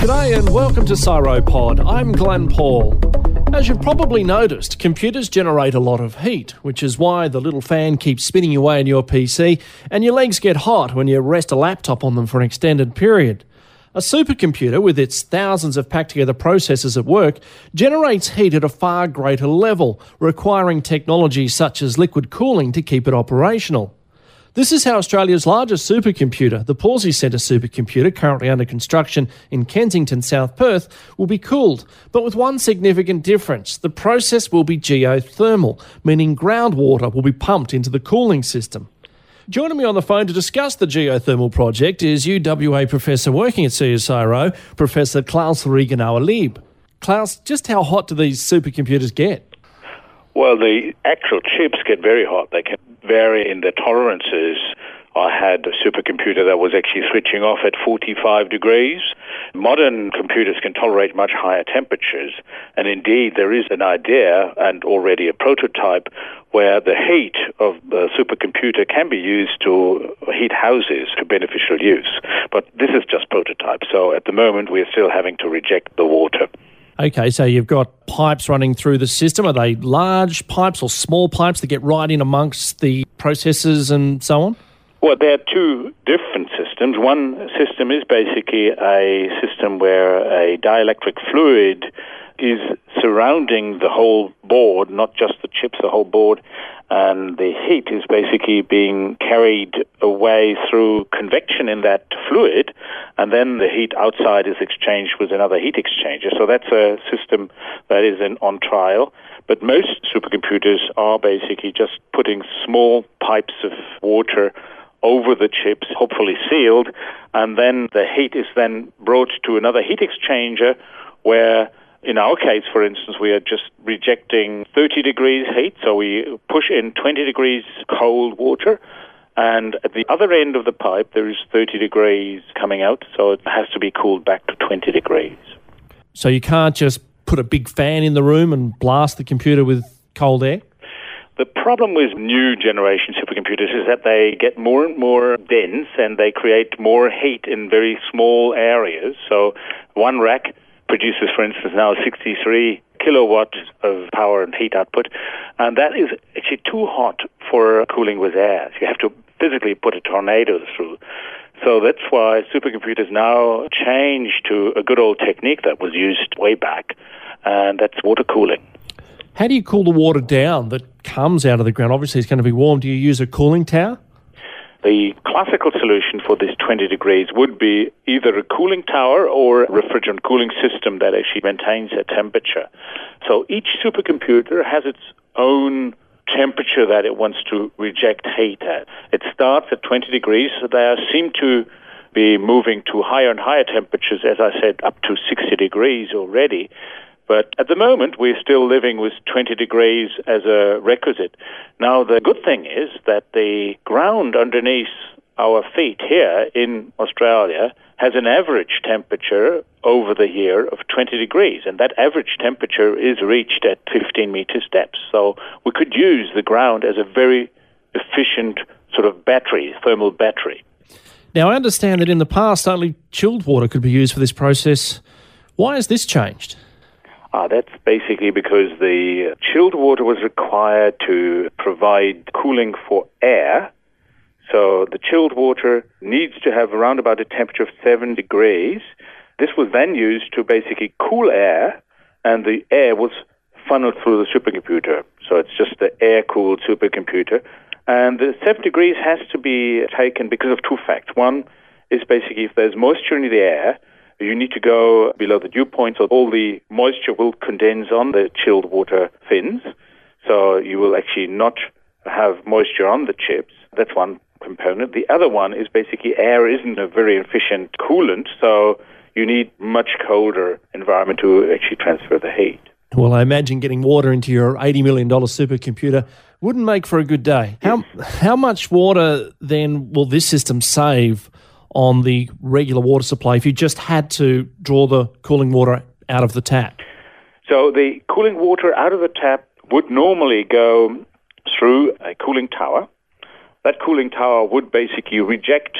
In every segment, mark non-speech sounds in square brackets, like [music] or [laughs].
G'day and welcome to CSIROpod. I'm Glenn Paul. As you've probably noticed, computers generate a lot of heat, which is why the little fan keeps spinning away in your PC and your legs get hot when you rest a laptop on them for an extended period. A supercomputer, with its thousands of packed together processors at work, generates heat at a far greater level, requiring technology such as liquid cooling to keep it operational. This is how Australia's largest supercomputer, the Pawsey Centre supercomputer, currently under construction in Kensington, South Perth, will be cooled, but with one significant difference. The process will be geothermal, meaning groundwater will be pumped into the cooling system. Joining me on the phone to discuss the geothermal project is UWA professor working at CSIRO, Professor Klaus Regenauer Lieb. Klaus, just how hot do these supercomputers get? Well, the actual chips get very hot. They can vary in their tolerances. I had a supercomputer that was actually switching off at 45 degrees. Modern computers can tolerate much higher temperatures. And indeed, there is an idea and already a prototype where the heat of the supercomputer can be used to heat houses to beneficial use. But this is just prototype. So at the moment, we're still having to reject the water. Okay, so you've got pipes running through the system. Are they large pipes or small pipes that get right in amongst the processes and so on? Well, there are two different systems. One system is basically a system where a dielectric fluid is surrounding the whole board, not just the chips, the whole board, and the heat is basically being carried away through convection in that fluid, and then the heat outside is exchanged with another heat exchanger. So that's a system that is in, on trial. But most supercomputers are basically just putting small pipes of water over the chips, hopefully sealed, and then the heat is then brought to another heat exchanger where in our case, for instance, we are just rejecting 30 degrees heat, so we push in 20 degrees cold water, and at the other end of the pipe, there is 30 degrees coming out, so it has to be cooled back to 20 degrees. So you can't just put a big fan in the room and blast the computer with cold air? The problem with new generation supercomputers is that they get more and more dense and they create more heat in very small areas. So one rack produces, for instance, now 63 kilowatt of power and heat output, and that is actually too hot for cooling with air. You have to physically put a tornado through. So that's why supercomputers now change to a good old technique that was used way back, and that's water cooling. How do you cool the water down that comes out of the ground? Obviously, it's going to be warm. Do you use a cooling tower? The classical solution for this 20 degrees would be either a cooling tower or a refrigerant cooling system that actually maintains a temperature. So each supercomputer has its own temperature that it wants to reject heat at. It starts at 20 degrees, so they seem to be moving to higher and higher temperatures, as I said, up to 60 degrees already. But at the moment, we're still living with 20 degrees as a requisite. Now, the good thing is that the ground underneath our feet here in Australia has an average temperature over the year of 20 degrees, and that average temperature is reached at 15 meter depth. So we could use the ground as a very efficient sort of battery, thermal battery. Now, I understand that in the past only chilled water could be used for this process. Why has this changed? Uh, that's basically because the chilled water was required to provide cooling for air. So the chilled water needs to have around about a temperature of 7 degrees. This was then used to basically cool air, and the air was funneled through the supercomputer. So it's just the air-cooled supercomputer. And the 7 degrees has to be taken because of two facts. One is basically if there's moisture in the air, you need to go below the dew point, so all the moisture will condense on the chilled water fins. So you will actually not have moisture on the chips. That's one component. The other one is basically air isn't a very efficient coolant, so you need much colder environment to actually transfer the heat. Well, I imagine getting water into your $80 million supercomputer wouldn't make for a good day. How, how much water then will this system save on the regular water supply if you just had to draw the cooling water out of the tap? So the cooling water out of the tap would normally go through a cooling tower. That cooling tower would basically reject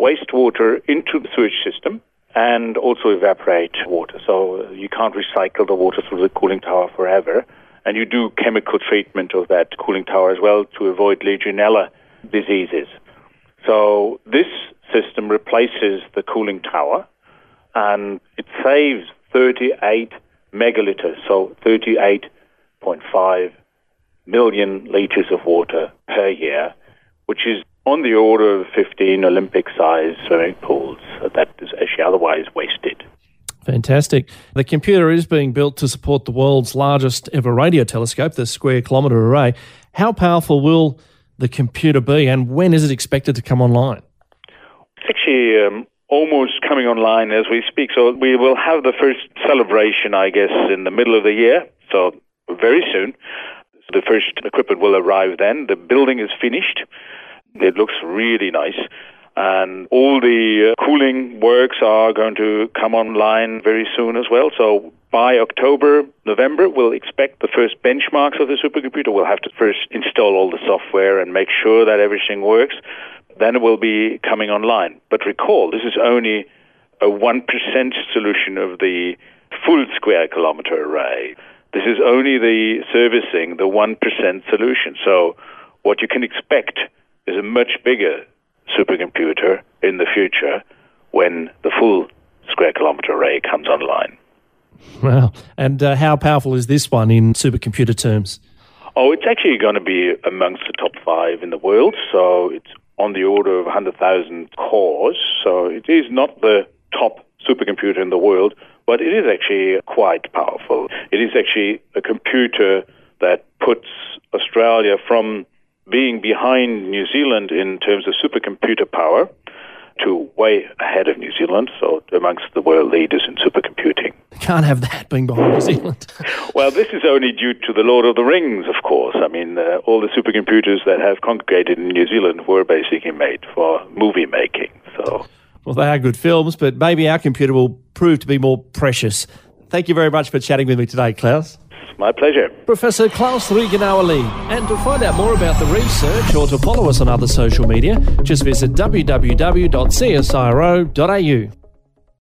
wastewater into the sewage system and also evaporate water. So you can't recycle the water through the cooling tower forever. And you do chemical treatment of that cooling tower as well to avoid Legionella diseases. So this system replaces the cooling tower and it saves 38 megaliters, so 38.5 million liters of water per year, which is on the order of 15 Olympic sized swimming pools that is actually otherwise wasted. Fantastic. The computer is being built to support the world's largest ever radio telescope, the Square Kilometre Array. How powerful will the computer be, and when is it expected to come online? It's actually um, almost coming online as we speak. So we will have the first celebration, I guess, in the middle of the year. So very soon. The first equipment will arrive then. The building is finished. It looks really nice. And all the uh, cooling works are going to come online very soon as well. So by October, November, we'll expect the first benchmarks of the supercomputer. We'll have to first install all the software and make sure that everything works. Then it will be coming online. But recall, this is only a 1% solution of the full square kilometer array. This is only the servicing the 1% solution. So what you can expect is a much bigger supercomputer in the future when the full square kilometer array comes online. Wow. And uh, how powerful is this one in supercomputer terms? Oh, it's actually going to be amongst the top five in the world. So it's on the order of 100,000 cores. So it is not the top supercomputer in the world, but it is actually quite powerful. It is actually a computer that puts Australia from being behind New Zealand in terms of supercomputer power to way ahead of New Zealand, so amongst the world leaders in supercomputing. Can't have that being behind New [laughs] Zealand. well, this is only due to the Lord of the Rings, of course. I mean, uh, all the supercomputers that have congregated in New Zealand were basically made for movie making. So, well, they are good films, but maybe our computer will prove to be more precious. Thank you very much for chatting with me today, Klaus. My pleasure. Professor Klaus Regenauer-Lieb. And to find out more about the research or to follow us on other social media, just visit www.csiro.au.